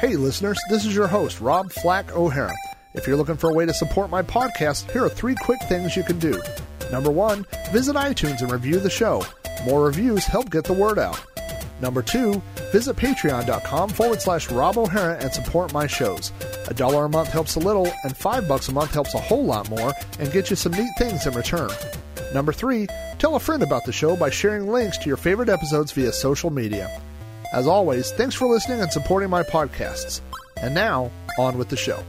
Hey, listeners, this is your host, Rob Flack O'Hara. If you're looking for a way to support my podcast, here are three quick things you can do. Number one, visit iTunes and review the show. More reviews help get the word out. Number two, visit patreon.com forward slash Rob O'Hara and support my shows. A dollar a month helps a little, and five bucks a month helps a whole lot more and gets you some neat things in return. Number three, tell a friend about the show by sharing links to your favorite episodes via social media. As always, thanks for listening and supporting my podcasts. And now, on with the show.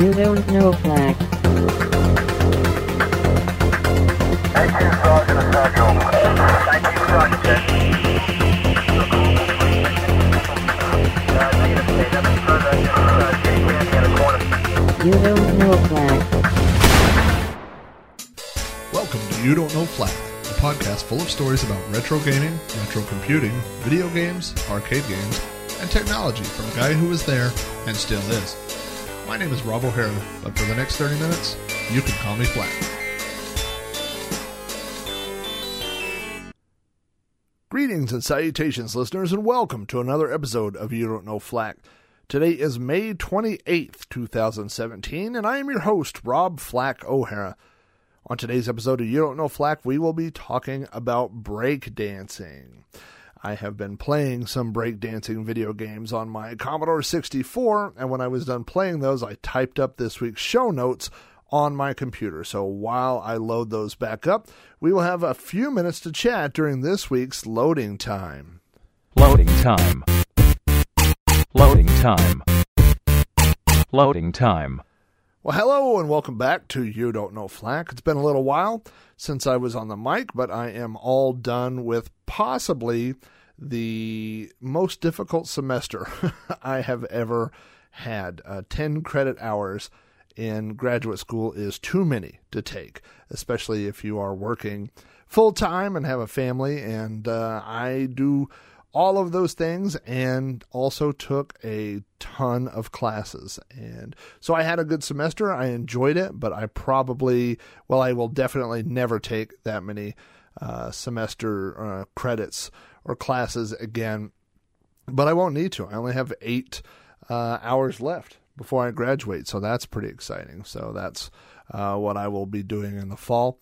You don't know Flack. You don't know Flack. Welcome to You Don't Know Flack, a podcast full of stories about retro gaming, retro computing, video games, arcade games, and technology from a guy who was there and still is. My name is Rob O'Hara, but for the next 30 minutes, you can call me Flack. Greetings and salutations, listeners, and welcome to another episode of You Don't Know Flack. Today is May 28th, 2017, and I am your host, Rob Flack O'Hara. On today's episode of You Don't Know Flack, we will be talking about breakdancing. I have been playing some breakdancing video games on my Commodore 64, and when I was done playing those, I typed up this week's show notes on my computer. So while I load those back up, we will have a few minutes to chat during this week's loading time. Loading time. Loading time. Loading time. Well, hello and welcome back to You Don't Know Flack. It's been a little while since I was on the mic, but I am all done with possibly the most difficult semester I have ever had. Uh, 10 credit hours in graduate school is too many to take, especially if you are working full time and have a family. And uh, I do all of those things and also took a ton of classes. And so I had a good semester. I enjoyed it, but I probably, well, I will definitely never take that many uh, semester uh, credits or classes again. But I won't need to. I only have eight uh, hours left before I graduate. So that's pretty exciting. So that's uh, what I will be doing in the fall.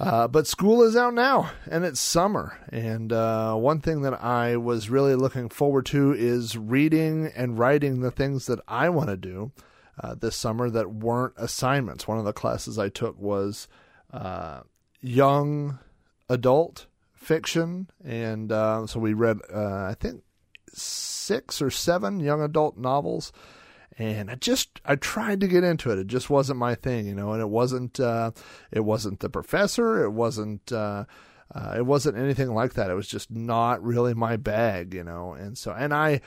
Uh, but school is out now and it's summer. And uh, one thing that I was really looking forward to is reading and writing the things that I want to do uh, this summer that weren't assignments. One of the classes I took was uh, young adult fiction. And uh, so we read, uh, I think, six or seven young adult novels and I just I tried to get into it. It just wasn't my thing, you know. And it wasn't uh, it wasn't the professor. It wasn't uh, uh, it wasn't anything like that. It was just not really my bag, you know. And so and I.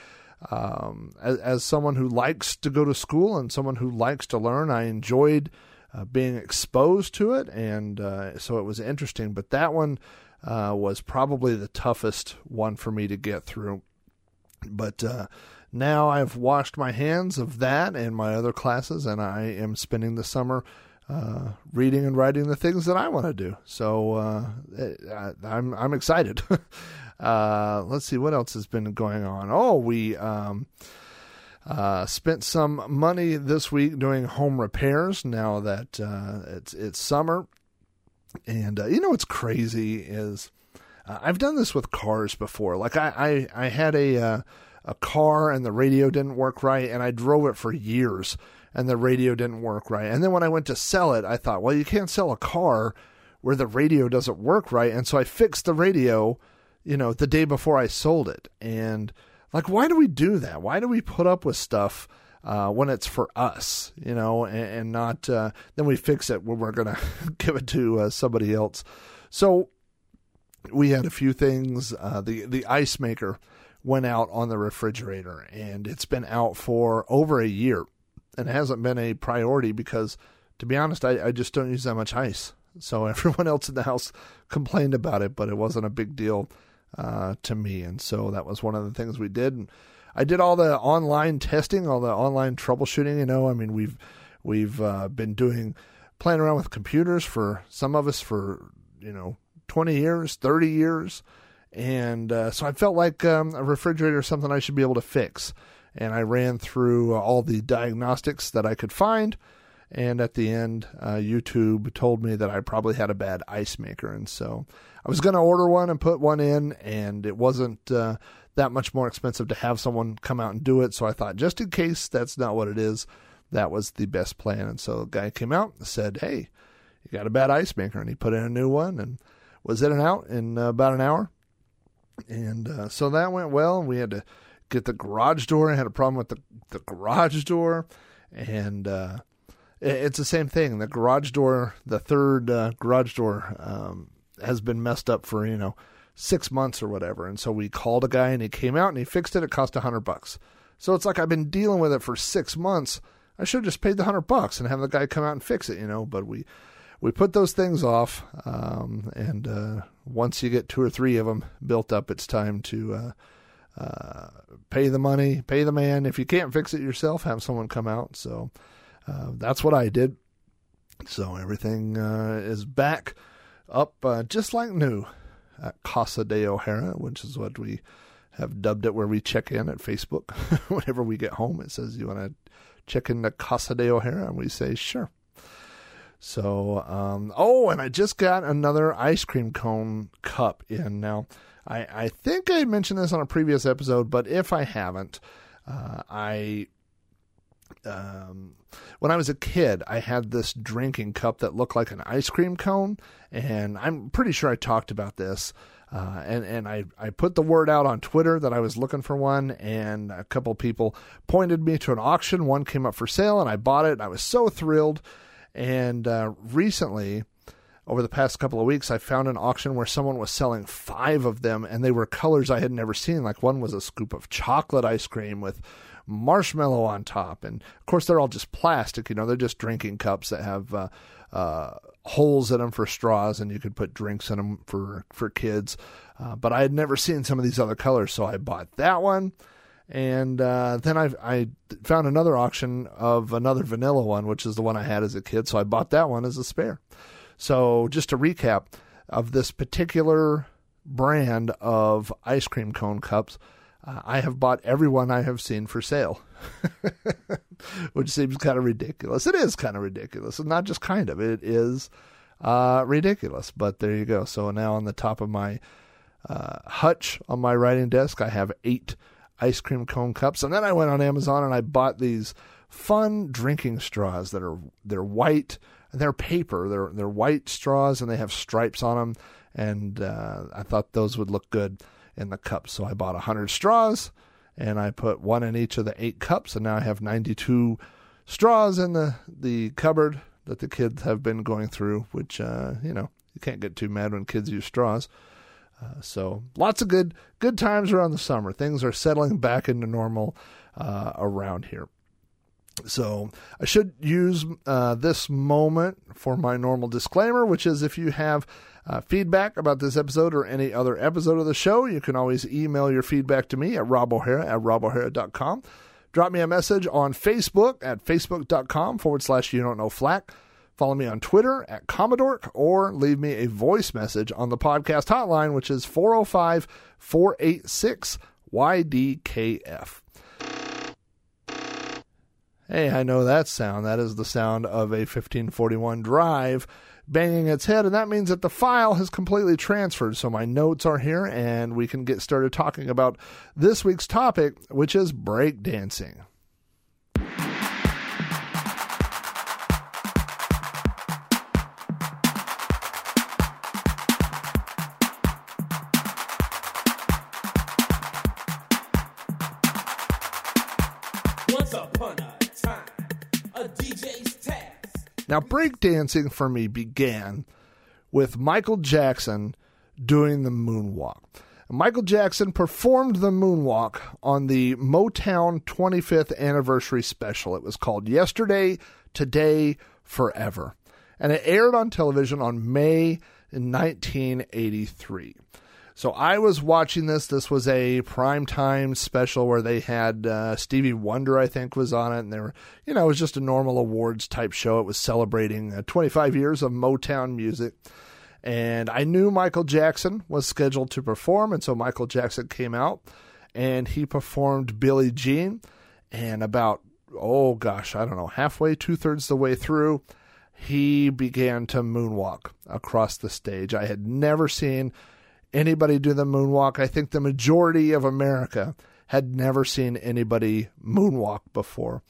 Um, as, as someone who likes to go to school and someone who likes to learn, I enjoyed uh, being exposed to it, and uh, so it was interesting. But that one uh, was probably the toughest one for me to get through. But now I've washed my hands of that and my other classes, and I am spending the summer uh, reading and writing the things that I want to do. So uh, I'm I'm excited. uh, let's see what else has been going on. Oh, we um, uh, spent some money this week doing home repairs. Now that uh, it's it's summer, and uh, you know what's crazy is I've done this with cars before. Like I I, I had a a car and the radio didn't work right, and I drove it for years and the radio didn't work right. And then when I went to sell it, I thought, well, you can't sell a car where the radio doesn't work right. And so I fixed the radio, you know, the day before I sold it. And like, why do we do that? Why do we put up with stuff? Uh, when it's for us, you know, and, and not uh, then we fix it when we're gonna give it to uh, somebody else. So we had a few things. Uh, the the ice maker went out on the refrigerator and it's been out for over a year and hasn't been a priority because to be honest I, I just don't use that much ice. So everyone else in the house complained about it but it wasn't a big deal uh, to me. And so that was one of the things we did. And i did all the online testing all the online troubleshooting you know. I mean we've We've uh, been doing playing around with computers for some of us for you know 20 years, 30 years, and uh, so I felt like um, a refrigerator is something I should be able to fix. And I ran through uh, all the diagnostics that I could find. And at the end, uh, YouTube told me that I probably had a bad ice maker. And so I was going to order one and put one in, and it wasn't uh, that much more expensive to have someone come out and do it. So I thought, just in case that's not what it is, that was the best plan. And so the guy came out and said, Hey, you got a bad ice maker. And he put in a new one and was in and out in uh, about an hour. And uh, so that went well. We had to get the garage door. I had a problem with the, the garage door. And uh, it, it's the same thing. The garage door, the third uh, garage door, um, has been messed up for, you know, six months or whatever. And so we called a guy and he came out and he fixed it. It cost a hundred bucks. So it's like I've been dealing with it for six months. I should have just paid the hundred bucks and have the guy come out and fix it, you know. But we we put those things off, um, and uh, once you get two or three of them built up, it's time to uh, uh, pay the money, pay the man. If you can't fix it yourself, have someone come out. So uh, that's what I did. So everything uh, is back up uh, just like new at Casa de O'Hara, which is what we have dubbed it, where we check in at Facebook. Whenever we get home, it says, You want to check in to Casa de O'Hara? And we say, Sure. So, um, oh, and I just got another ice cream cone cup in. Now, I, I think I mentioned this on a previous episode, but if I haven't, uh, I um, when I was a kid, I had this drinking cup that looked like an ice cream cone, and I'm pretty sure I talked about this. Uh, and and I, I put the word out on Twitter that I was looking for one, and a couple people pointed me to an auction. One came up for sale, and I bought it. I was so thrilled. And uh, recently, over the past couple of weeks, I found an auction where someone was selling five of them, and they were colors I had never seen. Like one was a scoop of chocolate ice cream with marshmallow on top, and of course they're all just plastic. You know, they're just drinking cups that have uh, uh, holes in them for straws, and you could put drinks in them for for kids. Uh, but I had never seen some of these other colors, so I bought that one. And uh, then I, I found another auction of another vanilla one, which is the one I had as a kid. So I bought that one as a spare. So just to recap of this particular brand of ice cream cone cups, uh, I have bought every one I have seen for sale, which seems kind of ridiculous. It is kind of ridiculous, and not just kind of. It is uh, ridiculous. But there you go. So now on the top of my uh, hutch on my writing desk, I have eight ice cream cone cups. And then I went on Amazon and I bought these fun drinking straws that are they're white and they're paper. They're they're white straws and they have stripes on them. And uh, I thought those would look good in the cups, so I bought hundred straws and I put one in each of the eight cups, and now I have ninety-two straws in the the cupboard that the kids have been going through. Which uh, you know you can't get too mad when kids use straws. Uh, so lots of good good times around the summer. Things are settling back into normal uh, around here. So I should use uh, this moment for my normal disclaimer, which is if you have uh, feedback about this episode or any other episode of the show, you can always email your feedback to me at robohara at robohara.com. Drop me a message on Facebook at facebook.com forward slash you don't know flack. Follow me on Twitter at Commodore or leave me a voice message on the podcast hotline, which is 405 486 YDKF. Hey, I know that sound. That is the sound of a 1541 drive banging its head, and that means that the file has completely transferred. So my notes are here, and we can get started talking about this week's topic, which is breakdancing. Now, breakdancing for me began with Michael Jackson doing the moonwalk. Michael Jackson performed the moonwalk on the Motown 25th anniversary special. It was called Yesterday, Today, Forever. And it aired on television on May in 1983. So I was watching this. This was a primetime special where they had uh, Stevie Wonder, I think, was on it, and they were, you know, it was just a normal awards type show. It was celebrating uh, 25 years of Motown music, and I knew Michael Jackson was scheduled to perform, and so Michael Jackson came out and he performed Billie Jean, and about oh gosh, I don't know, halfway, two thirds the way through, he began to moonwalk across the stage. I had never seen anybody do the moonwalk. I think the majority of America had never seen anybody moonwalk before.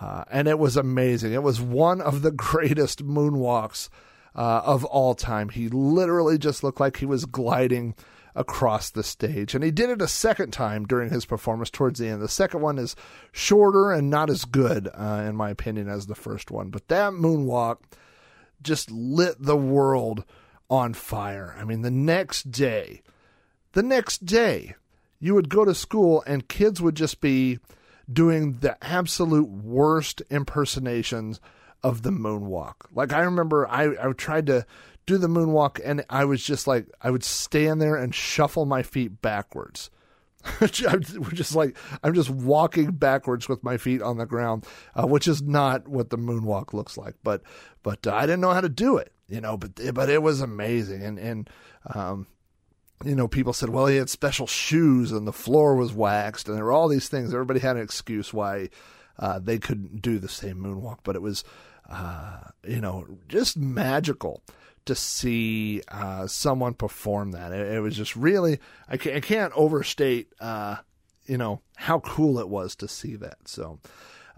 Uh, and it was amazing. It was one of the greatest moonwalks uh, of all time. He literally just looked like he was gliding across the stage. And he did it a second time during his performance towards the end. The second one is shorter and not as good, uh, in my opinion, as the first one. But that moonwalk just lit the world on fire. I mean, the next day, the next day, you would go to school and kids would just be doing the absolute worst impersonations of the moonwalk. Like I remember I, I tried to do the moonwalk and I was just like I would stand there and shuffle my feet backwards. I'm just like I'm just walking backwards with my feet on the ground, uh, which is not what the moonwalk looks like. But but uh, I didn't know how to do it, you know. But but it was amazing, and and um, you know, people said, well, he had special shoes and the floor was waxed, and there were all these things. Everybody had an excuse why uh, they couldn't do the same moonwalk, but it was, uh, you know, just magical to see uh, someone perform that. It, it, was just really, I can't, I can't overstate, uh, you know, how cool it was to see that. So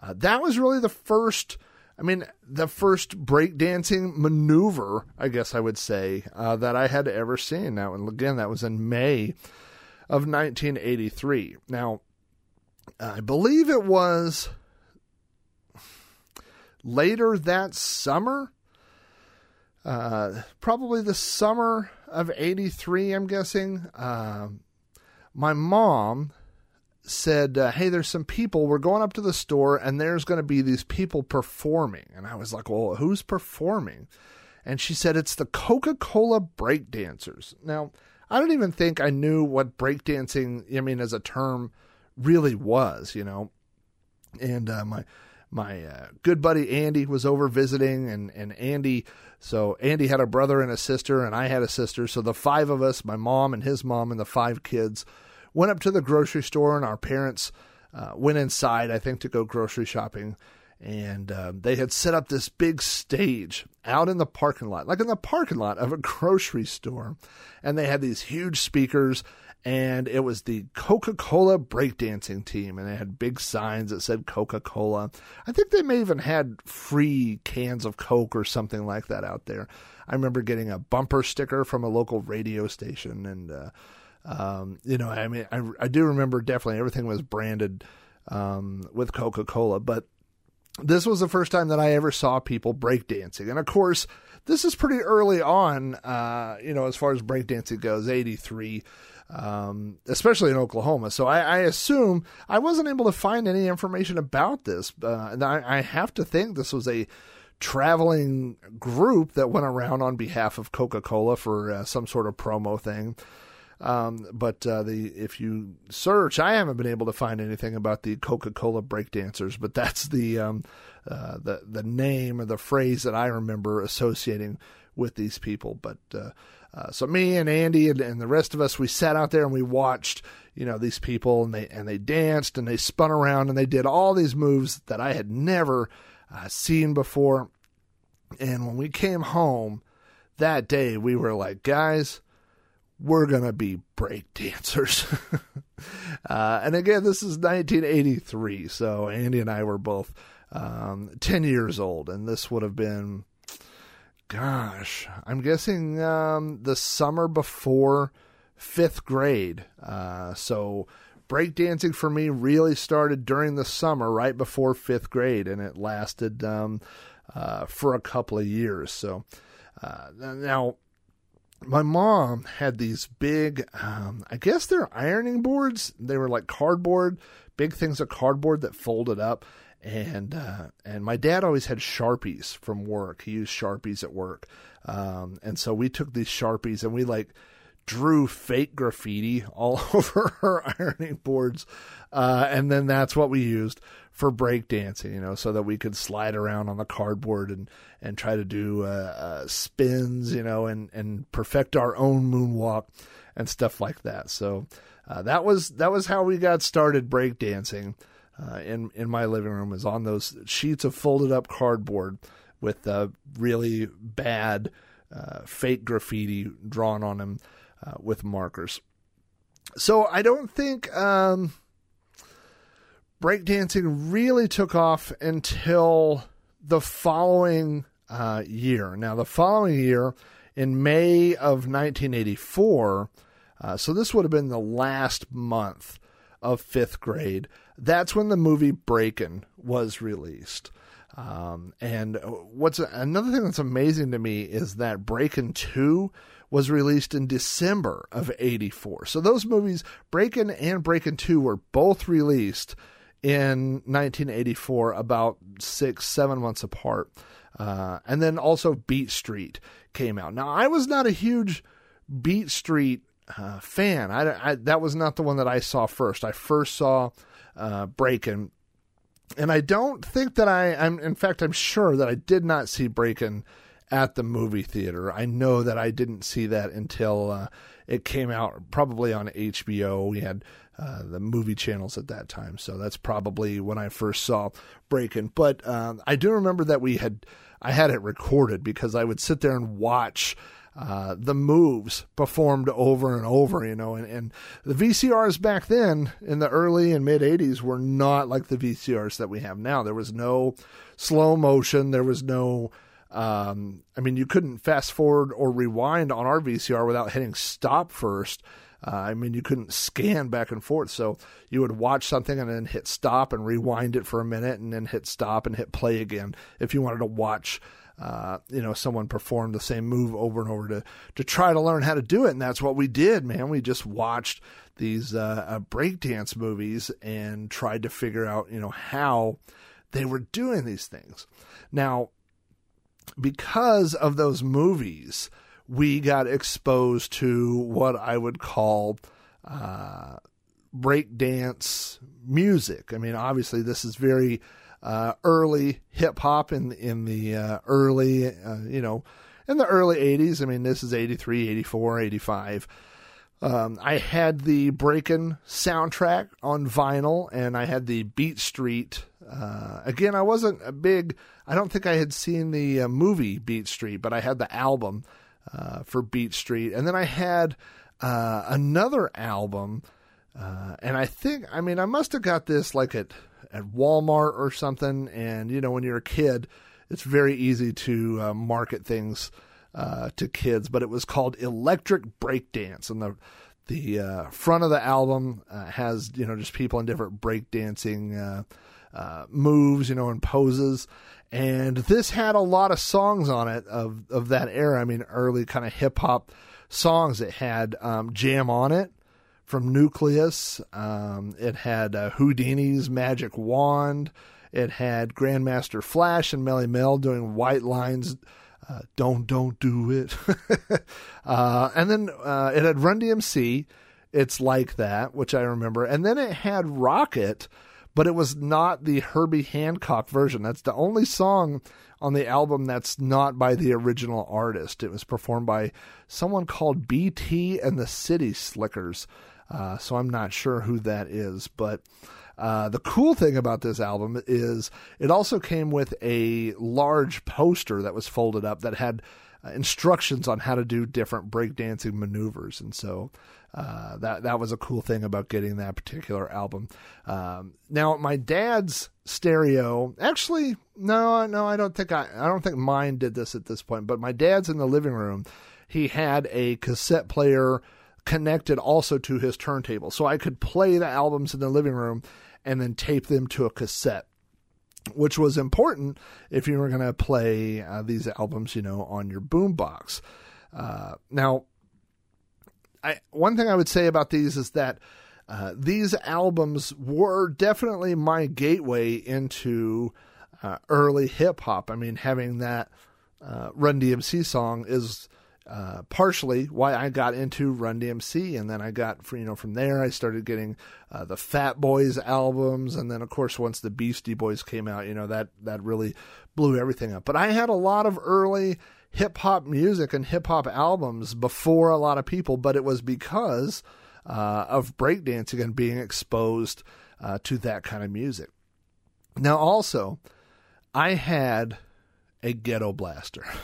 uh, that was really the first. I mean, the first breakdancing maneuver, I guess I would say, uh, that I had ever seen. Now, and again, that was in May of 1983. Now, I believe it was later that summer uh, probably the summer of 83, I'm guessing. Uh, my mom said, uh, Hey, there's some people. We're going up to the store, and there's going to be these people performing. And I was like, Well, who's performing? And she said, It's the Coca Cola breakdancers. Now, I don't even think I knew what breakdancing, I mean, as a term really was, you know. And uh, my my uh, good buddy Andy was over visiting, and and Andy. So Andy had a brother and a sister, and I had a sister. So the five of us, my mom and his mom, and the five kids, went up to the grocery store, and our parents uh, went inside. I think to go grocery shopping, and uh, they had set up this big stage out in the parking lot, like in the parking lot of a grocery store, and they had these huge speakers and it was the Coca Cola breakdancing team, and they had big signs that said Coca Cola. I think they may even had free cans of Coke or something like that out there. I remember getting a bumper sticker from a local radio station, and uh, um, you know, I mean, I, I, do remember definitely everything was branded um, with Coca Cola, but this was the first time that I ever saw people breakdancing, and of course. This is pretty early on, uh, you know, as far as breakdancing goes, 83 um, especially in Oklahoma. So I, I, assume I wasn't able to find any information about this. Uh, and I, I, have to think this was a traveling group that went around on behalf of Coca Cola for uh, some sort of promo thing. Um, but uh, the if you search, I haven't been able to find anything about the Coca Cola breakdancers. But that's the um, uh, the the name or the phrase that I remember associating with these people. But uh, uh, so me and Andy and, and, the rest of us, we sat out there and we watched, you know, these people and they and they danced and they spun around and they did all these moves that I had never uh, seen before. And when we came home that day, we were like, guys, we're gonna be break dancers. uh, and again, this is 1983, so Andy and I were both um, 10 years old, and this would have been gosh, I'm guessing um, the summer before fifth grade. Uh, so breakdancing for me really started during the summer, right before fifth grade, and it lasted um, uh, for a couple of years. So uh, now, my mom had these big, um, I guess they're ironing boards. They were like cardboard, big things of cardboard that folded up and uh, and my dad always had sharpies from work. He used sharpies at work, um, and so we took these sharpies and we like drew fake graffiti all over her ironing boards, uh, and then that's what we used for breakdancing. You know, so that we could slide around on the cardboard and and try to do uh, uh, spins. You know, and and perfect our own moonwalk and stuff like that. So uh, that was that was how we got started breakdancing. Uh, in in my living room was on those sheets of folded up cardboard with uh, really bad fake graffiti drawn on them uh, with markers. So I don't think um, breakdancing really took off until the following uh, year. Now, the following year, in May of 1984, uh, so this would have been the last month of fifth grade. That's when the movie Breakin' was released. Um, and what's another thing that's amazing to me is that Breakin' 2 was released in December of 84. So those movies, Breakin' and Breakin' 2, were both released in 1984, about six, seven months apart. Uh, and then also Beat Street came out. Now, I was not a huge Beat Street uh, fan. I, I, that was not the one that I saw first. I first saw uh, Breakin', and I don't think that I. I'm in fact, I'm sure that I did not see Breakin' at the movie theater. I know that I didn't see that until uh, it came out, probably on HBO. We had uh, the movie channels at that time, so that's probably when I first saw Breaking. But uh, I do remember that we had I had it recorded because I would sit there and watch. Uh, the moves performed over and over, you know, and, and the VCRs back then in the early and mid 80s were not like the VCRs that we have now. There was no slow motion, there was no um, I mean, you couldn't fast forward or rewind on our VCR without hitting stop first. Uh, I mean, you couldn't scan back and forth. So you would watch something and then hit stop and rewind it for a minute and then hit stop and hit play again if you wanted to watch. Uh, you know, someone perform the same move over and over to to try to learn how to do it, and that's what we did, man. We just watched these uh, uh, breakdance movies and tried to figure out, you know, how they were doing these things. Now, because of those movies, we got exposed to what I would call uh, breakdance music. I mean, obviously, this is very uh, early hip hop in in the uh, early, uh, you know, in the early 80s. I mean, this is 83, 84, 85. Um, I had the Breakin' soundtrack on vinyl, and I had the Beat Street. Uh, again, I wasn't a big. I don't think I had seen the uh, movie Beat Street, but I had the album uh, for Beat Street, and then I had uh, another album, uh, and I think. I mean, I must have got this like at at Walmart or something. And you know, when you're a kid, it's very easy to market things to kids, but it was called Electric Breakdance, and the the front of the album has you know just people in different breakdancing uh, uh, moves, you know, and poses. And this had a lot of songs on it of of that era. I mean, early kind of hip hop songs. It had um, "Jam on It" from Newcleus. Um, it had uh, Whodini's "Magic Wand." It had Grandmaster Flash and Melle Mel doing "White Lines." Uh, don't don't do it. uh, and then uh, it had Run DMC. It's like that, which I remember. And then it had Rockit, but it was not the Herbie Hancock version. That's the only song on the album that's not by the original artist. It was performed by someone called BT and the City Slickers. Uh, so I'm not sure who that is, but uh, the cool thing about this album is it also came with a large poster that was folded up that had uh, instructions on how to do different breakdancing maneuvers, and so uh, that that was a cool thing about getting that particular album. Um, now, my dad's stereo, actually, no, no, I don't think I, I don't think mine did this at this point, but my dad's in the living room. He had a cassette player connected also to his turntable. So I could play the albums in the living room and then tape them to a cassette, which was important if you were going to play uh, these albums, you know, on your boombox. Uh, now, I, one thing I would say about these is that uh, these albums were definitely my gateway into uh, early hip hop. I mean, having that uh, Run DMC song is uh, partially why I got into Run DMC, and then I got you know from there I started getting uh, the Fat Boys albums, and then of course once the Beastie Boys came out, you know that that really blew everything up. But I had a lot of early hip hop music and hip hop albums before a lot of people, but it was because uh, of breakdancing and being exposed uh, to that kind of music. Now, also, I had a ghetto blaster.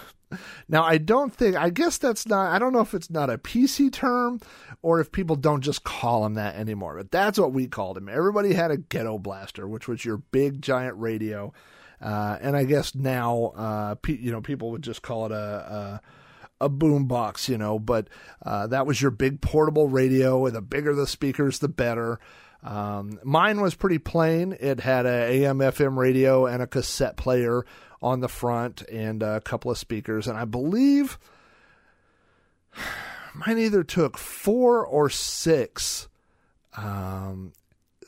Now, I don't think, I guess that's not, I don't know if it's not a PC term or if people don't just call them that anymore, but that's what we called him. Everybody had a ghetto blaster, which was your big giant radio. Uh, and I guess now, uh, pe- you know, people would just call it a, a, a boom box, you know, but uh, that was your big portable radio, the bigger the speakers, the better. Um, mine was pretty plain. It had a AM FM radio and a cassette player on the front and a couple of speakers. And I believe mine either took four or six um,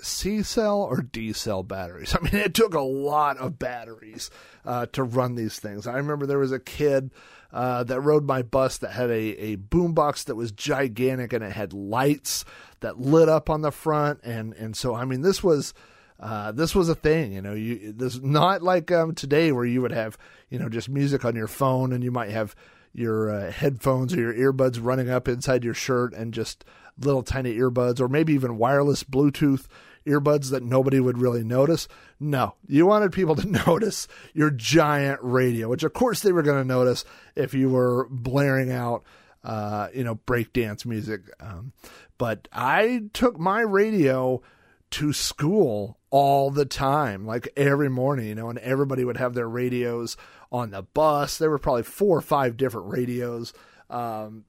C cell or D cell batteries. I mean, it took a lot of batteries uh, to run these things. I remember there was a kid uh, that rode my bus that had a, a boombox that was gigantic and it had lights that lit up on the front. And, and so, I mean, this was. Uh, this was a thing, you know. You this not like um, today where you would have, you know, just music on your phone and you might have your uh, headphones or your earbuds running up inside your shirt and just little tiny earbuds or maybe even wireless Bluetooth earbuds that nobody would really notice. No, you wanted people to notice your giant radio, which of course they were going to notice if you were blaring out, uh, you know, breakdance music. Um, but I took my radio to school all the time, like every morning, you know, and everybody would have their radios on the bus. There were probably four or five different radios, um,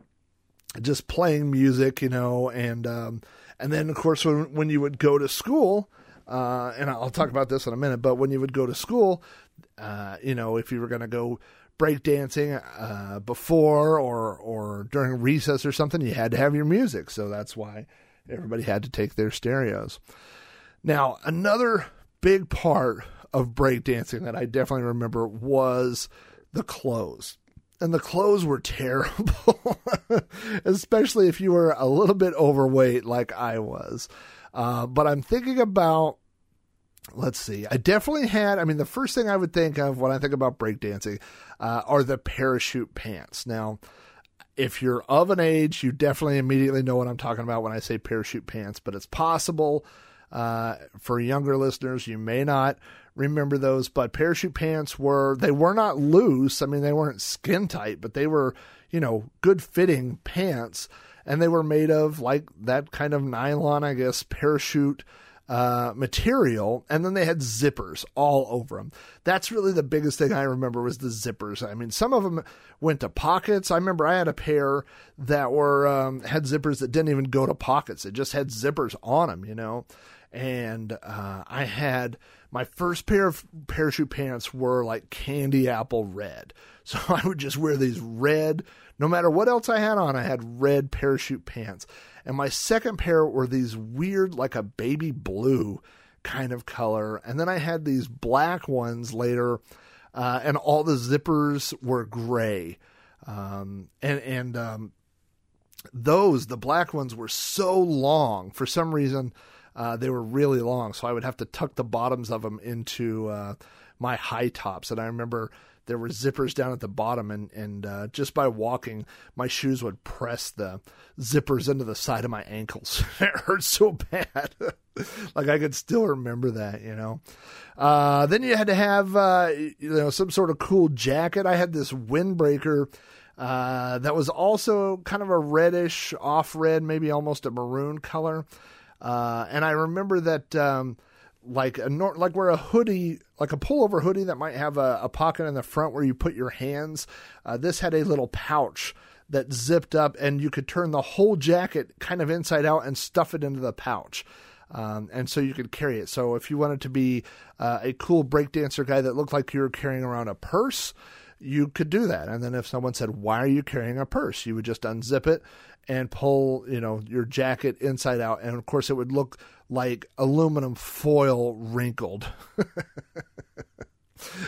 just playing music, you know, and um, and then of course when when you would go to school, uh, and I'll talk about this in a minute, but when you would go to school, uh, you know, if you were going to go breakdancing uh, before or or during recess or something, you had to have your music. So that's why everybody had to take their stereos. Now, another big part of breakdancing that I definitely remember was the clothes. And the clothes were terrible, especially if you were a little bit overweight like I was. Uh, but I'm thinking about, let's see, I definitely had, I mean, the first thing I would think of when I think about breakdancing uh, are the parachute pants. Now, if you're of an age, you definitely immediately know what I'm talking about when I say parachute pants, but it's possible uh, for younger listeners, you may not remember those, but parachute pants were, they were not loose. I mean, they weren't skin tight, but they were, you know, good fitting pants. And they were made of like that kind of nylon, I guess, parachute uh, material, and then they had zippers all over them. That's really the biggest thing I remember was the zippers. I mean, some of them went to pockets. I remember I had a pair that were um, had zippers that didn't even go to pockets; it just had zippers on them, you know. And uh, I had my first pair of parachute pants were like candy apple red, so I would just wear these red. No matter what else I had on, I had red parachute pants. And my second pair were these weird, like a baby blue kind of color. And then I had these black ones later, uh, and all the zippers were gray. Um, and and um, those, the black ones, were so long for some reason. Uh, they were really long, so I would have to tuck the bottoms of them into uh, my high tops. And I remember there were zippers down at the bottom, and and uh, just by walking, my shoes would press the zippers into the side of my ankles. it hurt so bad. like I could still remember that, you know. Uh, then you had to have uh, you know some sort of cool jacket. I had this windbreaker. Uh, that was also kind of a reddish, off red, maybe almost a maroon color. Uh, and I remember that um, like a nor- like where a hoodie, like a pullover hoodie that might have a, a pocket in the front where you put your hands. Uh, this had a little pouch that zipped up, and you could turn the whole jacket kind of inside out and stuff it into the pouch. Um, and so you could carry it. So if you wanted to be uh, a cool breakdancer guy that looked like you were carrying around a purse, you could do that. And then if someone said, "Why are you carrying a purse?" you would just unzip it and pull, you know, your jacket inside out, and of course it would look like aluminum foil wrinkled.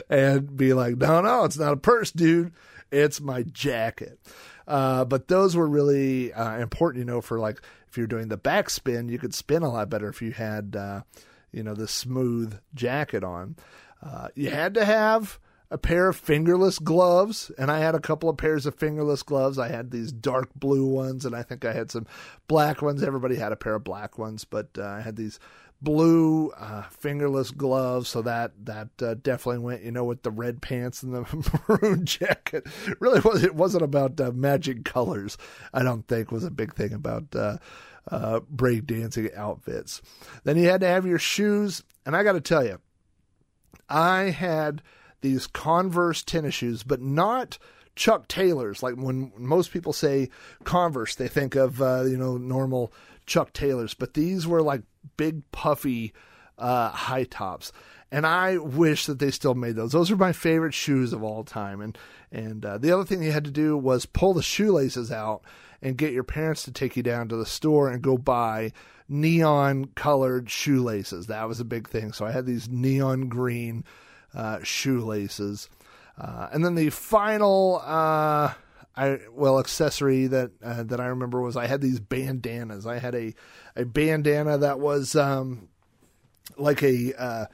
and be like, no, no, it's not a purse, dude. It's my jacket. Uh, but those were really uh, important, you know, for like if you're doing the backspin, you could spin a lot better if you had, uh, you know, the smooth jacket on. Uh, you had to have a pair of fingerless gloves, and I had a couple of pairs of fingerless gloves. I had these dark blue ones, and I think I had some black ones. Everybody had a pair of black ones, but uh, I had these blue uh, fingerless gloves, so that that uh, definitely went, you know, with the red pants and the maroon jacket. Really, was it wasn't about uh, magic colors. I don't think was a big thing about uh, uh, break dancing outfits. Then you had to have your shoes, and I got to tell you, I had these Converse tennis shoes, but not Chuck Taylors. Like when most people say Converse, they think of uh, you know normal Chuck Taylors, but these were like big puffy uh, high tops. And I wish that they still made those. Those are my favorite shoes of all time. And and uh, the other thing you had to do was pull the shoelaces out and get your parents to take you down to the store and go buy neon colored shoelaces. That was a big thing. So I had these neon green uh, shoelaces. Uh, and then the final, uh, I well accessory that uh, that I remember was I had these bandanas. I had a a bandana that was um, like a uh,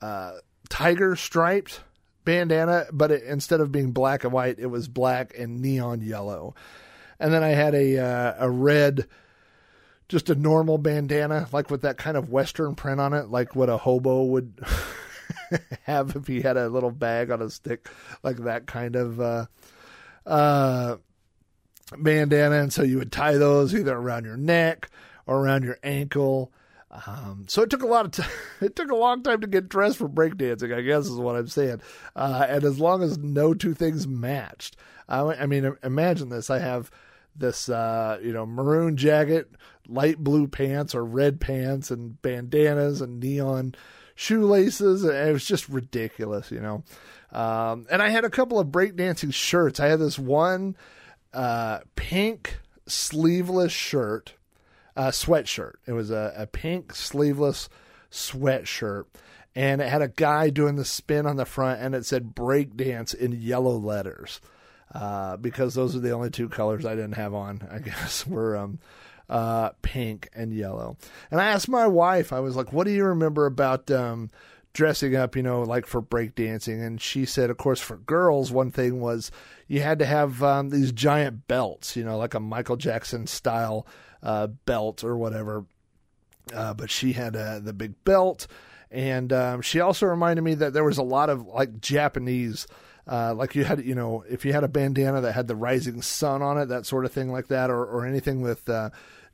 uh, tiger striped bandana, but it, instead of being black and white, it was black and neon yellow. And then I had a a red, just a normal bandana, like with that kind of western print on it, like what a hobo would have if he had a little bag on a stick, like that kind of uh, uh, bandana. And so you would tie those either around your neck or around your ankle. Um, so it took a lot of time. It took a long time to get dressed for breakdancing, I guess is what I'm saying. Uh, and as long as no two things matched, I, I mean, imagine this. I have this, uh, you know, maroon jacket, light blue pants or red pants and bandanas and neon shoelaces. It was just ridiculous, you know. Um, and I had a couple of breakdancing shirts. I had this one uh, pink sleeveless shirt, uh, sweatshirt. It was a, a pink sleeveless sweatshirt. And it had a guy doing the spin on the front, and it said breakdance in yellow letters. Uh, because those are the only two colors I didn't have on, I guess, were um, uh, pink and yellow. And I asked my wife, I was like, what do you remember about um, dressing up, you know, like for breakdancing? And she said, of course, for girls, one thing was you had to have um, these giant belts, you know, like a Michael Jackson style uh, belt or whatever. Uh, but she had uh, the big belt. And um, she also reminded me that there was a lot of like Japanese uh, like you had, you know, if you had a bandana that had the rising sun on it, that sort of thing like that, or, or anything with uh,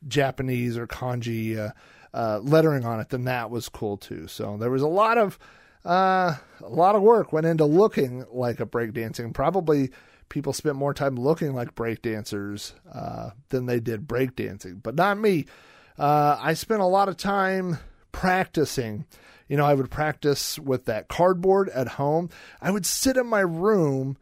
Japanese or kanji uh, uh, lettering on it, then that was cool too. So there was a lot of uh, a lot of work went into looking like a breakdancing. Probably people spent more time looking like breakdancers uh, than they did breakdancing, but not me. Uh, I spent a lot of time practicing. You know, I would practice with that cardboard at home. I would sit in my room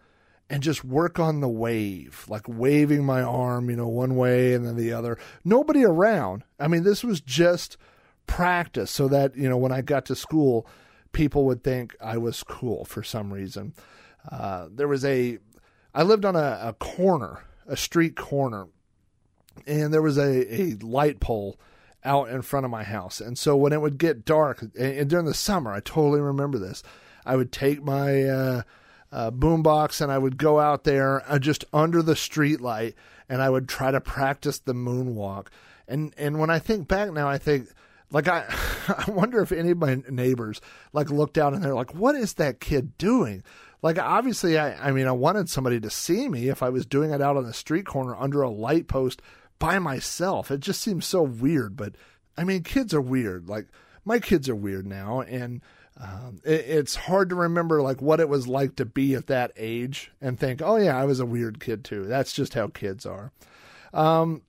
and just work on the wave, like waving my arm, you know, one way and then the other. Nobody around. I mean, this was just practice so that, you know, when I got to school, people would think I was cool for some reason. Uh, there was a, I lived on a, a corner, a street corner, and there was a, a light pole out in front of my house. And so when it would get dark, and during the summer, I totally remember this, I would take my, uh, uh, boombox and I would go out there uh, just under the street light and I would try to practice the moonwalk. And and when I think back now, I think like I I wonder if any of my neighbors like looked out and they're like, what is that kid doing? Like obviously, I I mean, I wanted somebody to see me if I was doing it out on the street corner under a light post by myself. It just seems so weird. But I mean, kids are weird. Like my kids are weird now, and um, it, it's hard to remember like what it was like to be at that age and think, oh yeah, I was a weird kid too. That's just how kids are. Um,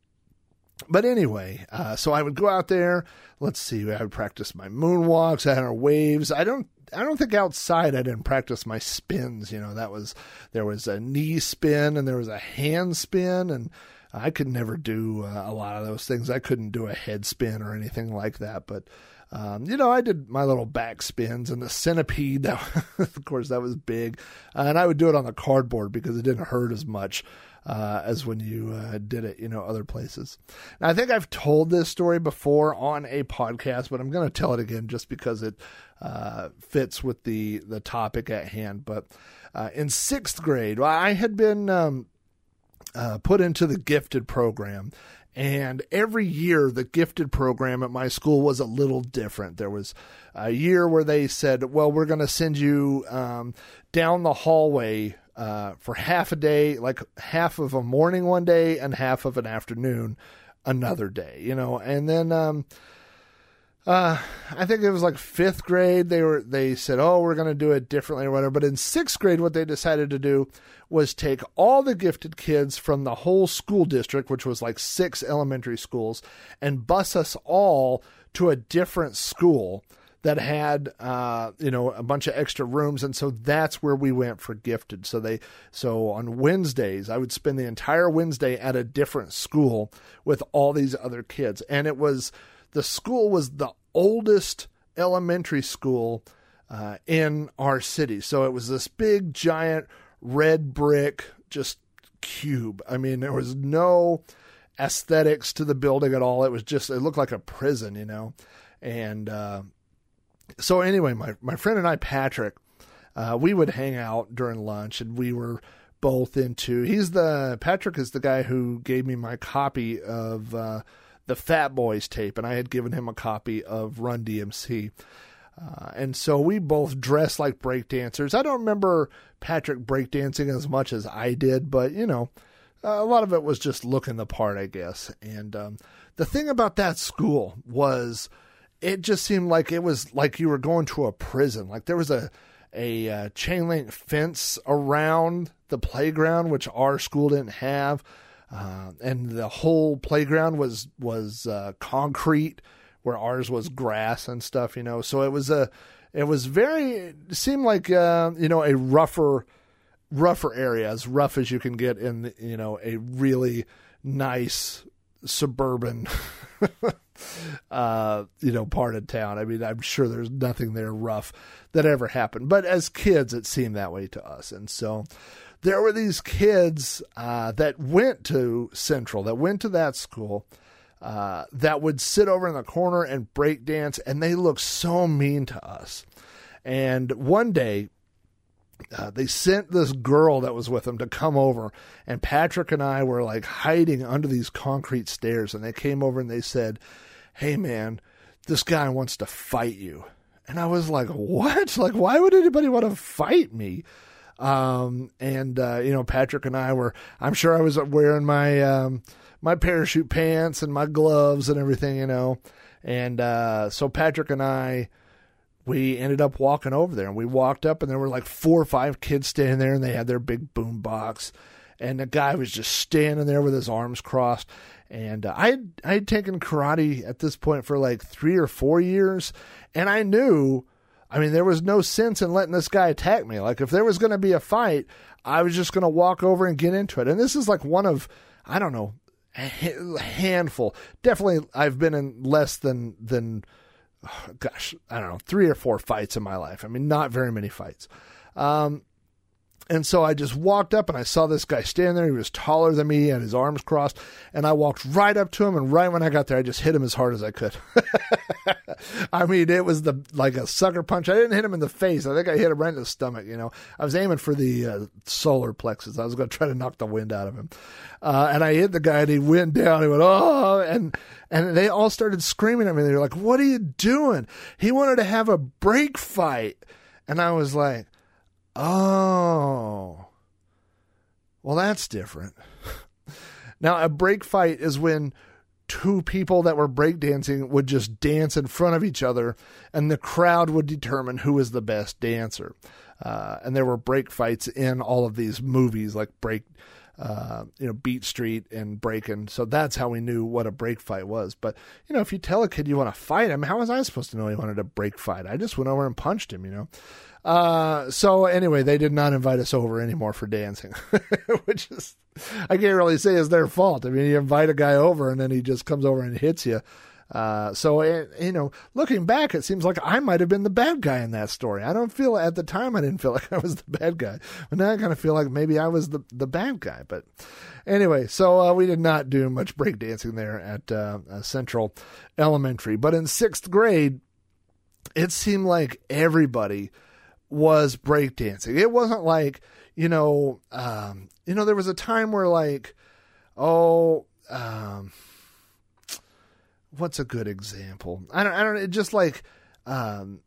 but anyway, uh, so I would go out there. Let's see, I would practice my moonwalks. I had our waves. I don't. I don't think outside I didn't practice my spins. You know, that was there was a knee spin and there was a hand spin, and I could never do uh, a lot of those things. I couldn't do a head spin or anything like that. But Um, you know, I did my little back spins and the centipede. That, of course, that was big, uh, and I would do it on the cardboard because it didn't hurt as much uh, as when you uh, did it, you know, other places. Now, I think I've told this story before on a podcast, but I'm going to tell it again just because it uh, fits with the the topic at hand. But uh, in sixth grade, I had been um, uh, put into the gifted program. And every year, the gifted program at my school was a little different. There was a year where they said, Well, we're going to send you um, down the hallway uh, for half a day, like half of a morning one day and half of an afternoon another day, you know. And then um, uh, I think it was like fifth grade. They were they said, "Oh, we're going to do it differently or whatever." But in sixth grade, what they decided to do was take all the gifted kids from the whole school district, which was like six elementary schools, and bus us all to a different school that had uh, you know a bunch of extra rooms and so that's where we went for gifted so they so on wednesdays i would spend the entire wednesday at a different school with all these other kids and it was the school was the oldest elementary school uh, in our city. So it was this big giant red brick just cube. I mean there was no aesthetics to the building at all. It was just it looked like a prison you know? And uh, so anyway, my my friend and I, Patrick, uh, we would hang out during lunch, and we were both into. He's the Patrick is the guy who gave me my copy of uh, the Fat Boys tape, and I had given him a copy of Run DMC. Uh, and so we both dressed like breakdancers. I don't remember Patrick breakdancing as much as I did, but you know, a lot of it was just looking the part, I guess. And um, the thing about that school was it just seemed like it was like you were going to a prison. Like there was a a uh, chain link fence around the playground, which our school didn't have, uh, and the whole playground was was uh, concrete, where ours was grass and stuff. You know, so it was a it was very it seemed like uh, you know a rougher rougher area, as rough as you can get in you know a really nice suburban uh, you know, part of town. I mean, I'm sure there's nothing there rough that ever happened, but as kids, it seemed that way to us. And so there were these kids uh, that went to Central, that went to that school, uh, that would sit over in the corner and break dance, and they looked so mean to us. And one day, uh, they sent this girl that was with them to come over, and Patrick and I were like hiding under these concrete stairs. And they came over and they said, Hey, man, this guy wants to fight you. And I was like, What? Like, why would anybody want to fight me? Um, and, uh, you know, Patrick and I were, I'm sure I was wearing my, um, my parachute pants and my gloves and everything, you know. And uh, so Patrick and I, we ended up walking over there and we walked up and there were like four or five kids standing there and they had their big boom box and the guy was just standing there with his arms crossed and uh, I I had taken karate at this point for like 3 or 4 years and I knew I mean there was no sense in letting this guy attack me like if there was going to be a fight I was just going to walk over and get into it and this is like one of I don't know a handful definitely I've been in less than than gosh, I don't know, three or four fights in my life. I mean, not very many fights. Um, and so I just walked up and I saw this guy standing there. He was taller than me, and his arms crossed, and I walked right up to him. And right when I got there, I just hit him as hard as I could. I mean, it was the like a sucker punch. I didn't hit him in the face. I think I hit him right in the stomach. You know, I was aiming for the uh, solar plexus. I was going to try to knock the wind out of him. Uh, and I hit the guy, and he went down. He went, oh, and and they all started screaming at me. They were like, "What are you doing?" He wanted to have a break fight, and I was like, "Oh, well, that's different." now, a break fight is when two people that were breakdancing would just dance in front of each other, and the crowd would determine who is the best dancer. Uh, and there were break fights in all of these movies, like break, uh, you know, Beat Street and Breakin'. So that's how we knew what a break fight was. But you know, if you tell a kid you want to fight him, how was I supposed to know he wanted a break fight? I just went over and punched him, you know. Uh, so anyway, they did not invite us over anymore for dancing, which is, I can't really say is their fault. I mean, you invite a guy over and then he just comes over and hits you. Uh, so it, you know, looking back, it seems like I might have been the bad guy in that story. I don't feel at the time I didn't feel like I was the bad guy, but now I kind of feel like maybe I was the the bad guy. But anyway, so uh, we did not do much breakdancing there at uh, uh, Central Elementary, but in sixth grade, it seemed like everybody was breakdancing. It wasn't like you know, um, you know, there was a time where like, oh. Um, what's a good example? I don't, I don't, it just like, um,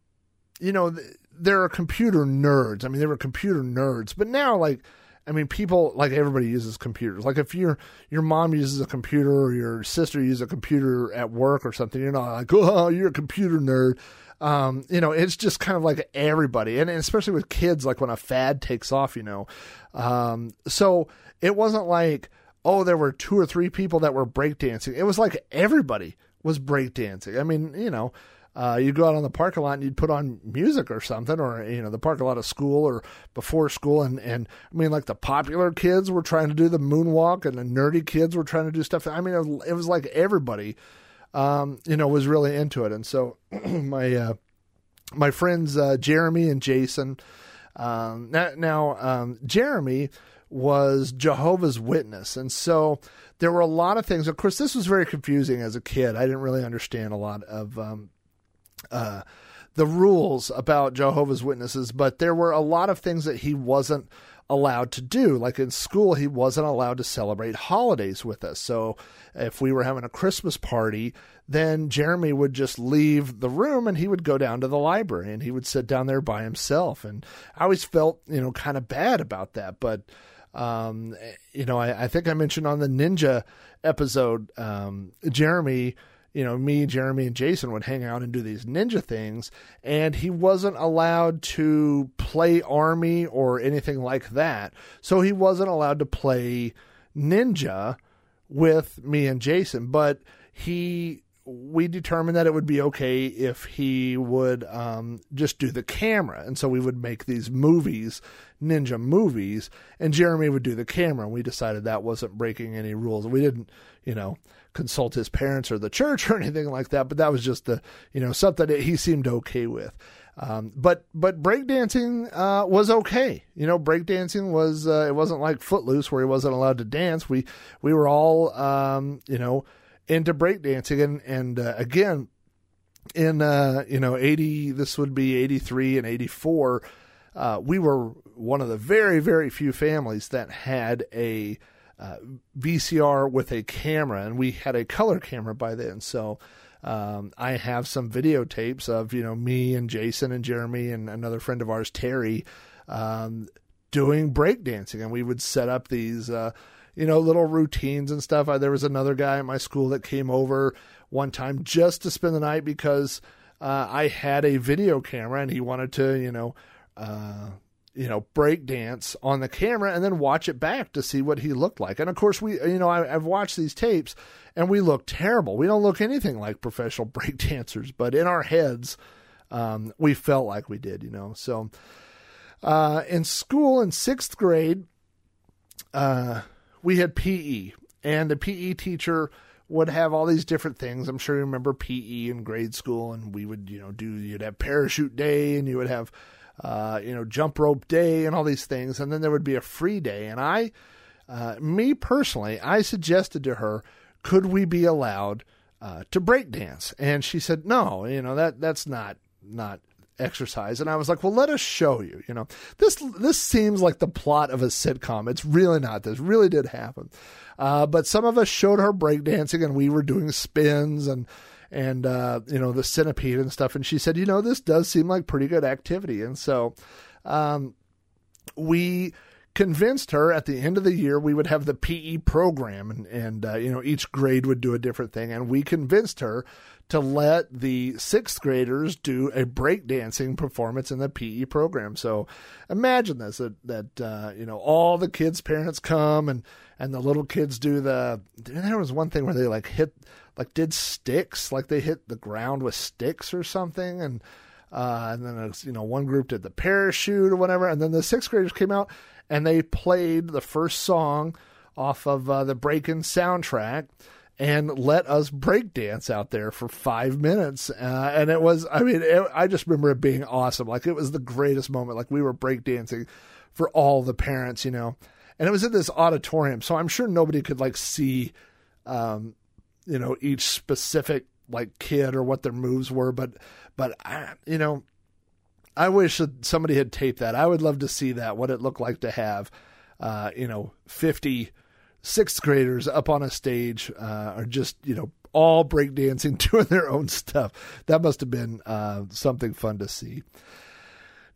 you know, th- there are computer nerds. I mean, there were computer nerds, but now like, I mean, people like everybody uses computers. Like if your your mom uses a computer or your sister uses a computer at work or something, you're not like, oh, you're a computer nerd. Um, you know, it's just kind of like everybody, and, and especially with kids, like when a fad takes off, you know. Um, so it wasn't like, oh, there were two or three people that were breakdancing. It was like everybody was breakdancing. I mean, you know, uh, you'd go out on the parking lot and you'd put on music or something, or you know, the parking lot of school or before school, and and I mean, like the popular kids were trying to do the moonwalk, and the nerdy kids were trying to do stuff. I mean, it was, it was like everybody, um, you know, was really into it, and so my uh, my friends uh, Jeremy and Jason. Um, now, now um, Jeremy was Jehovah's Witness, and so there were a lot of things. Of course, this was very confusing as a kid. I didn't really understand a lot of um, uh, the rules about Jehovah's Witnesses, but there were a lot of things that he wasn't allowed to do. Like in school, he wasn't allowed to celebrate holidays with us. So if we were having a Christmas party, then Jeremy would just leave the room and he would go down to the library and he would sit down there by himself. And I always felt, you know, kind of bad about that. But, um, you know, I, I think I mentioned on the Ninja episode, um, Jeremy you know, me, Jeremy, and Jason would hang out and do these ninja things, and he wasn't allowed to play army or anything like that. So he wasn't allowed to play ninja with me and Jason, but he we determined that it would be okay if he would um, just do the camera. And so we would make these movies, ninja movies, and Jeremy would do the camera. And we decided that wasn't breaking any rules. We didn't, you know, consult his parents or the church or anything like that, but that was just the, you know, something that he seemed okay with. Um, but but breakdancing uh, was okay. You know, breakdancing was uh, it wasn't like Footloose where he wasn't allowed to dance. We we were all um, you know into breakdancing. And and uh, again in uh, you know 80 this would be 83 and 84 uh, we were one of the very very few families that had a uh, VCR with a camera. And we had a color camera by then. So um, I have some videotapes of you know me and Jason and Jeremy and another friend of ours Terry um, doing breakdancing. And we would set up these uh, you know, little routines and stuff. I, there was another guy at my school that came over one time just to spend the night because uh, I had a video camera and he wanted to, you know, uh, you know, break dance on the camera and then watch it back to see what he looked like. And of course, we, you know, I, I've watched these tapes and we look terrible. We don't look anything like professional break dancers, but in our heads, um, we felt like we did, you know. So, uh, in school in sixth grade, uh, we had PE, and the PE teacher would have all these different things. I'm sure you remember PE in grade school, and we would, you know, do you'd have parachute day, and you would have, uh, you know, jump rope day, and all these things, and then there would be a free day. And I, uh, me personally, I suggested to her, could we be allowed uh, to break dance? And she said, no, you know that that's not not exercise. And i was like well let us show you you know. This this seems like the plot of a sitcom. It's really not. This really did happen. Uh, but some of us showed her breakdancing and we were doing spins and and uh, you know the centipede and stuff. And she said you know this does seem like pretty good activity. And so um, we convinced her at the end of the year we would have the PE program and, and uh, you know each grade would do a different thing. And we convinced her to let the sixth graders do a breakdancing performance in the PE program. So imagine this that that uh, you know all the kids' parents come and and the little kids do the. There was one thing where they like hit like did sticks like they hit the ground with sticks or something and. Uh, and then you know one group did the parachute or whatever, and then the sixth graders came out and they played the first song off of uh, the Breakin' soundtrack, and let us break dance out there for five minutes. Uh, and it was, I mean, it, I just remember it being awesome. Like it was the greatest moment. Like we were break dancing for all the parents, you know, and it was in this auditorium. So I'm sure nobody could like see, um, you know, each specific like kid or what their moves were. But, but I, you know, I wish that somebody had taped that. I would love to see that, what it looked like to have, uh, you know, 50 sixth graders up on a stage, uh, or just, you know, all breakdancing, doing their own stuff. That must have been uh, something fun to see.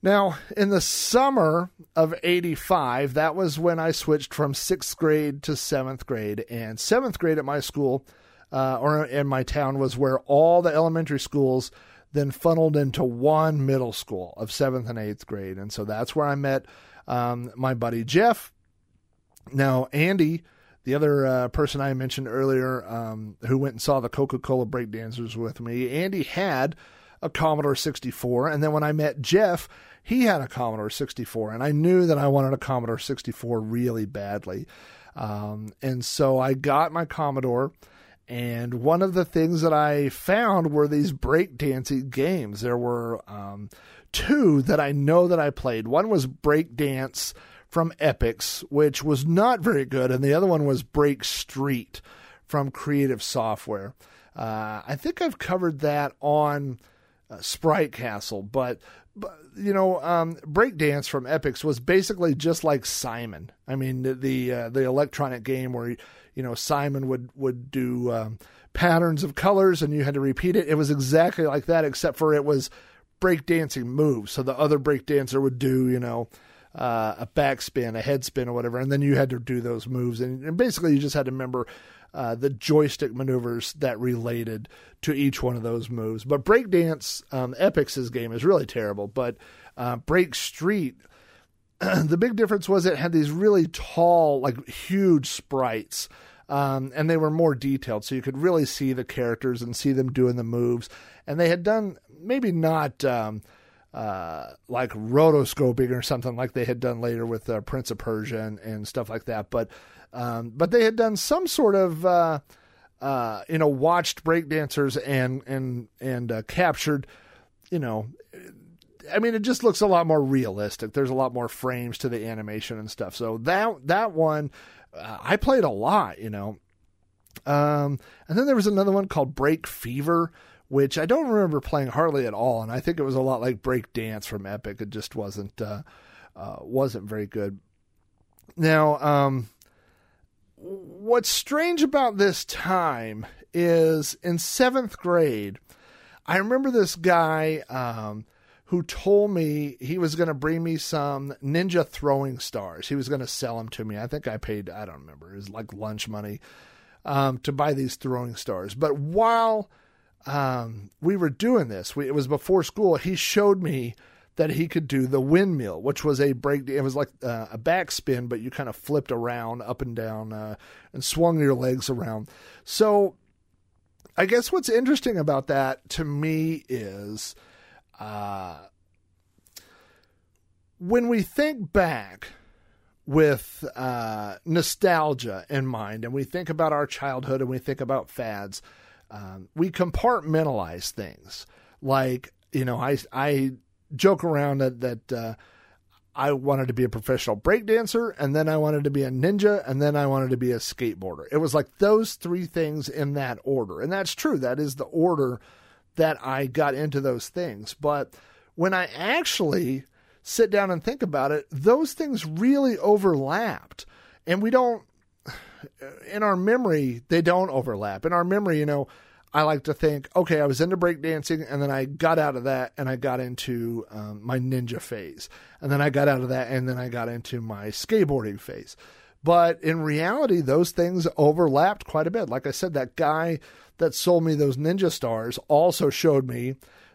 Now, in the summer of 85, that was when I switched from sixth grade to seventh grade. And seventh grade at my school, uh, or in my town, was where all the elementary schools then funneled into one middle school of seventh and eighth grade. And so that's where I met um, my buddy Jeff. Now, Andy, the other uh, person I mentioned earlier, um, who went and saw the Coca Cola breakdancers with me, Andy had a Commodore 64. And then when I met Jeff, he had a Commodore 64. And I knew that I wanted a Commodore 64 really badly. Um, and so I got my Commodore. And one of the things that I found were these breakdancing games. There were um, two that I know that I played. One was Breakdance from Epyx, which was not very good, and the other one was Break Street from Creative Software. Uh, I think I've covered that on uh, Sprite Castle, but, but you know, um, Breakdance from Epyx was basically just like Simon. I mean, the the, uh, the electronic game where you know Simon would would do um, patterns of colors and you had to repeat it. It was exactly like that, except for it was breakdancing moves. So the other breakdancer would do, you know, uh, a backspin, a headspin, or whatever, and then you had to do those moves. And, and basically, you just had to remember uh, the joystick maneuvers that related to each one of those moves. But Breakdance, um, Epyx's game is really terrible. But uh, Break Street, the big difference was it had these really tall, like huge sprites. Um, and they were more detailed, so you could really see the characters and see them doing the moves. And they had done maybe not um, uh, like rotoscoping or something like they had done later with uh, Prince of Persia and, and, stuff like that, but um, but they had done some sort of uh, uh you know watched breakdancers and and and uh, captured you know I mean, it just looks a lot more realistic. There's a lot more frames to the animation and stuff. So that that one, uh, I played a lot, you know. Um, and then there was another one called Break Fever, which I don't remember playing hardly at all. And I think it was a lot like Break Dance from Epic. It just wasn't uh, uh, wasn't very good. Now, um, what's strange about this time is in seventh grade, I remember this guy. Um, who told me he was going to bring me some ninja throwing stars. He was going to sell them to me. I think I paid, I don't remember, it was like lunch money um, to buy these throwing stars. But while um, we were doing this, we, it was before school, he showed me that he could do the windmill, which was a break. It was like uh, a backspin, but you kind of flipped around, up and down, uh, and swung your legs around. So, I guess what's interesting about that to me is uh, when we think back with uh, nostalgia in mind and we think about our childhood and we think about fads, um, we compartmentalize things. Like, you know, I, I joke around that, that uh, I wanted to be a professional breakdancer, and then I wanted to be a ninja, and then I wanted to be a skateboarder. It was like those three things in that order. And that's true. That is the order that I got into those things. But when I actually sit down and think about it, those things really overlapped. And we don't, in our memory, they don't overlap. In our memory, you know, I like to think, okay, I was into breakdancing and then I got out of that and I got into um, my ninja phase. And then I got out of that and then I got into my skateboarding phase. But in reality, those things overlapped quite a bit. Like I said, that guy that sold me those ninja stars also showed me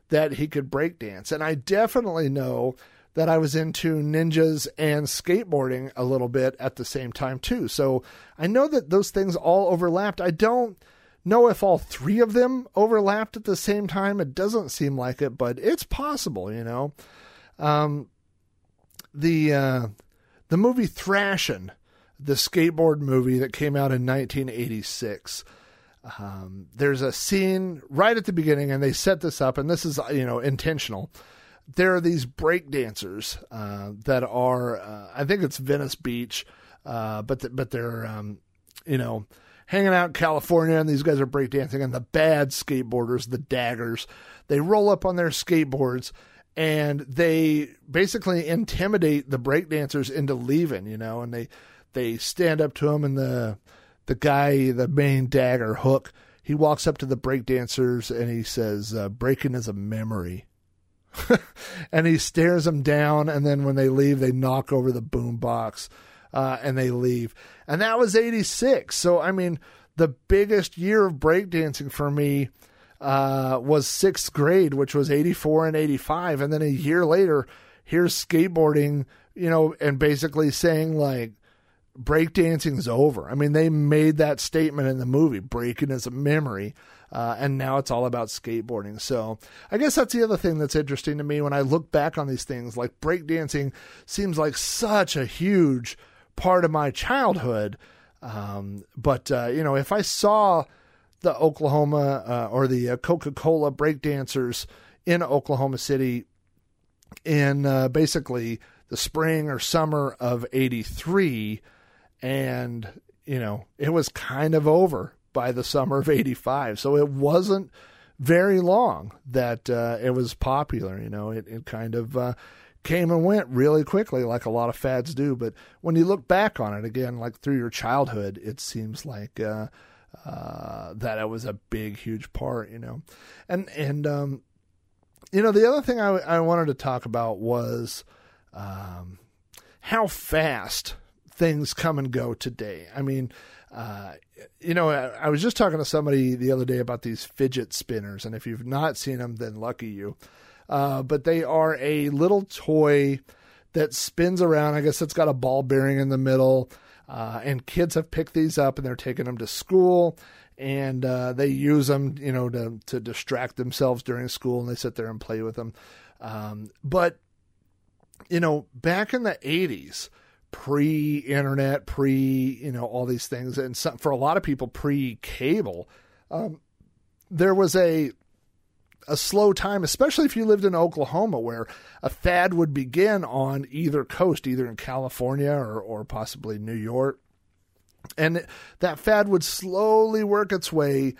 that he could break dance. And I definitely know that I was into ninjas and skateboarding a little bit at the same time too. So I know that those things all overlapped. I don't know if all three of them overlapped at the same time. It doesn't seem like it, but it's possible, you know. Um, the uh, the movie Thrashin', the skateboard movie that came out in 1986. um, there's a scene right at the beginning, and they set this up, and this is you know intentional. There are these break dancers uh, that are, uh, I think it's Venice Beach, uh, but th- but they're um, you know hanging out in California, and these guys are breakdancing, and the bad skateboarders, the daggers, they roll up on their skateboards and they basically intimidate the breakdancers into leaving, you know, and they they stand up to them, and the the guy, the main dagger Hook, he walks up to the breakdancers and he says, uh, "Breaking is a memory." and he stares them down, and then when they leave, they knock over the boom box uh, and they leave. And that was 86. So, I mean, the biggest year of breakdancing for me uh, was sixth grade, which was 84 and 85. And then a year later, here's skateboarding, you know, and basically saying, like, breakdancing is over. I mean, they made that statement in the movie breaking is a memory. Uh, and now it's all about skateboarding. So I guess that's the other thing that's interesting to me when I look back on these things. Like breakdancing seems like such a huge part of my childhood. Um, but uh, you know, if I saw the Oklahoma uh, or the uh, Coca Cola breakdancers in Oklahoma City in uh, basically the spring or summer of '83, and you know, it was kind of over by the summer of 85. So it wasn't very long that uh, it was popular. You know, it, it kind of uh, came and went really quickly, like a lot of fads do. But when you look back on it again, like through your childhood, it seems like uh, uh, that it was a big, huge part. You know, and and um, you know the other thing I, I wanted to talk about was um, how fast things come and go today. I mean, you know, I, I, was just talking to somebody the other day about these fidget spinners, and if you've not seen them, then lucky you. Uh, but they are a little toy that spins around. I guess it's got a ball bearing in the middle, uh, and kids have picked these up and they're taking them to school, and uh, they use them, you know, to to distract themselves during school, and they sit there and play with them. Um, but you know, back in the '80s pre-internet, pre you know all these things, and some, for a lot of people pre-cable, um, there was a a slow time, especially if you lived in Oklahoma, where a fad would begin on either coast, either in California or or possibly New York, and that fad would slowly work its way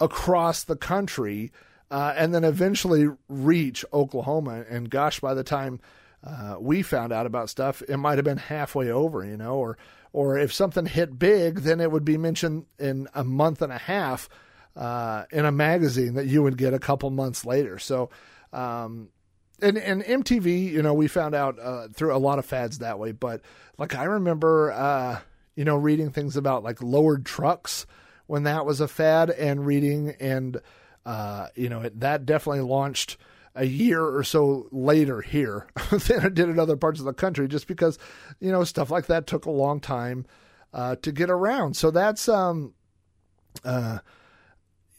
across the country. Uh, and then eventually reach Oklahoma. And gosh, by the time uh, we found out about stuff, it might have been halfway over, you know, or or if something hit big, then it would be mentioned in a month and a half uh, in a magazine that you would get a couple months later. So, um, and and MTV, you know, we found out uh, through a lot of fads that way. But like I remember, uh, you know, reading things about like lowered trucks when that was a fad, and reading and uh, you know it, that definitely launched a year or so later here than it did in other parts of the country, just because you know stuff like that took a long time uh, to get around. So that's um, uh,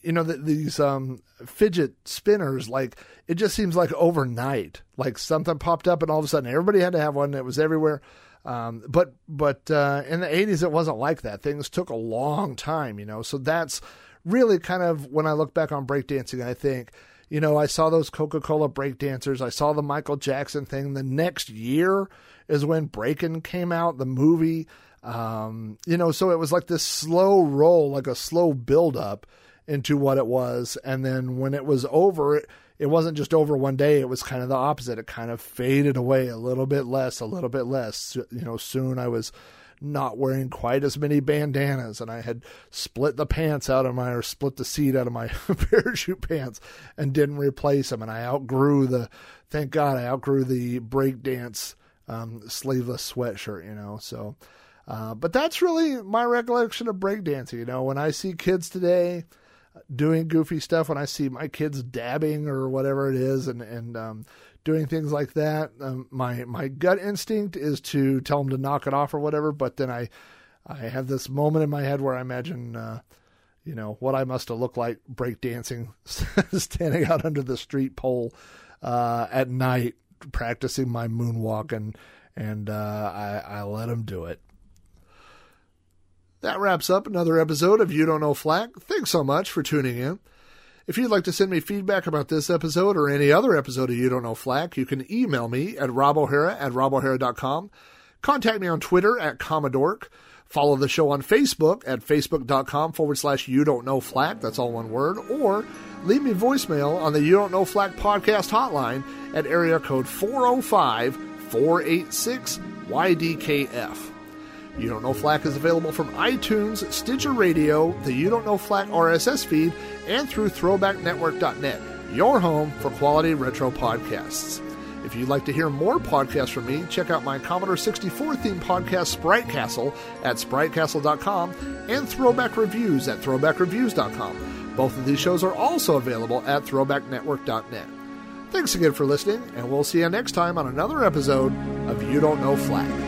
you know the, these um fidget spinners, like it just seems like overnight, like something popped up and all of a sudden everybody had to have one. It was everywhere. Um, but but uh, in the '80s, it wasn't like that. Things took a long time, you know. So that's really kind of when I look back on breakdancing, I think you know, I saw those Coca Cola breakdancers. I saw the Michael Jackson thing. The next year is when Breakin' came out, the movie. Um, you know, so it was like this slow roll, like a slow build up into what it was. And then when it was over, it, it wasn't just over one day. It was kind of the opposite. It kind of faded away a little bit less, a little bit less. You know, soon I was not wearing quite as many bandanas and I had split the pants out of my or split the seat out of my parachute pants and didn't replace them and I outgrew the thank God I outgrew the breakdance um, sleeveless sweatshirt, you know. So uh, but that's really my recollection of breakdancing, you know, when I see kids today doing goofy stuff, when I see my kids dabbing or whatever it is and and um, doing things like that. Um, my my gut instinct is to tell him to knock it off or whatever, but then I I have this moment in my head where I imagine uh, you know what I must have looked like breakdancing, standing out under the street pole uh, at night practicing my moonwalk and and uh, I, I let him do it. That wraps up another episode of You Don't Know Flack. Thanks so much for tuning in. If you'd like to send me feedback about this episode or any other episode of You Don't Know Flack, you can email me at robohara at robohara.com. Contact me on Twitter at Commodork. Follow the show on Facebook at facebook.com forward slash You Don't Know Flack. That's all one word. Or leave me voicemail on the You Don't Know Flack podcast hotline at area code 405 486 YDKF. You Don't Know Flack is available from iTunes, Stitcher Radio, the You Don't Know Flack RSS feed, and through ThrowbackNetwork.net, your home for quality retro podcasts. If you'd like to hear more podcasts from me, check out my Commodore 64 themed podcast, Sprite Castle, at spritecastle.com, and Throwback Reviews at throwbackreviews.com. Both of these shows are also available at throwbacknetwork.net. Thanks again for listening, and we'll see you next time on another episode of You Don't Know Flack.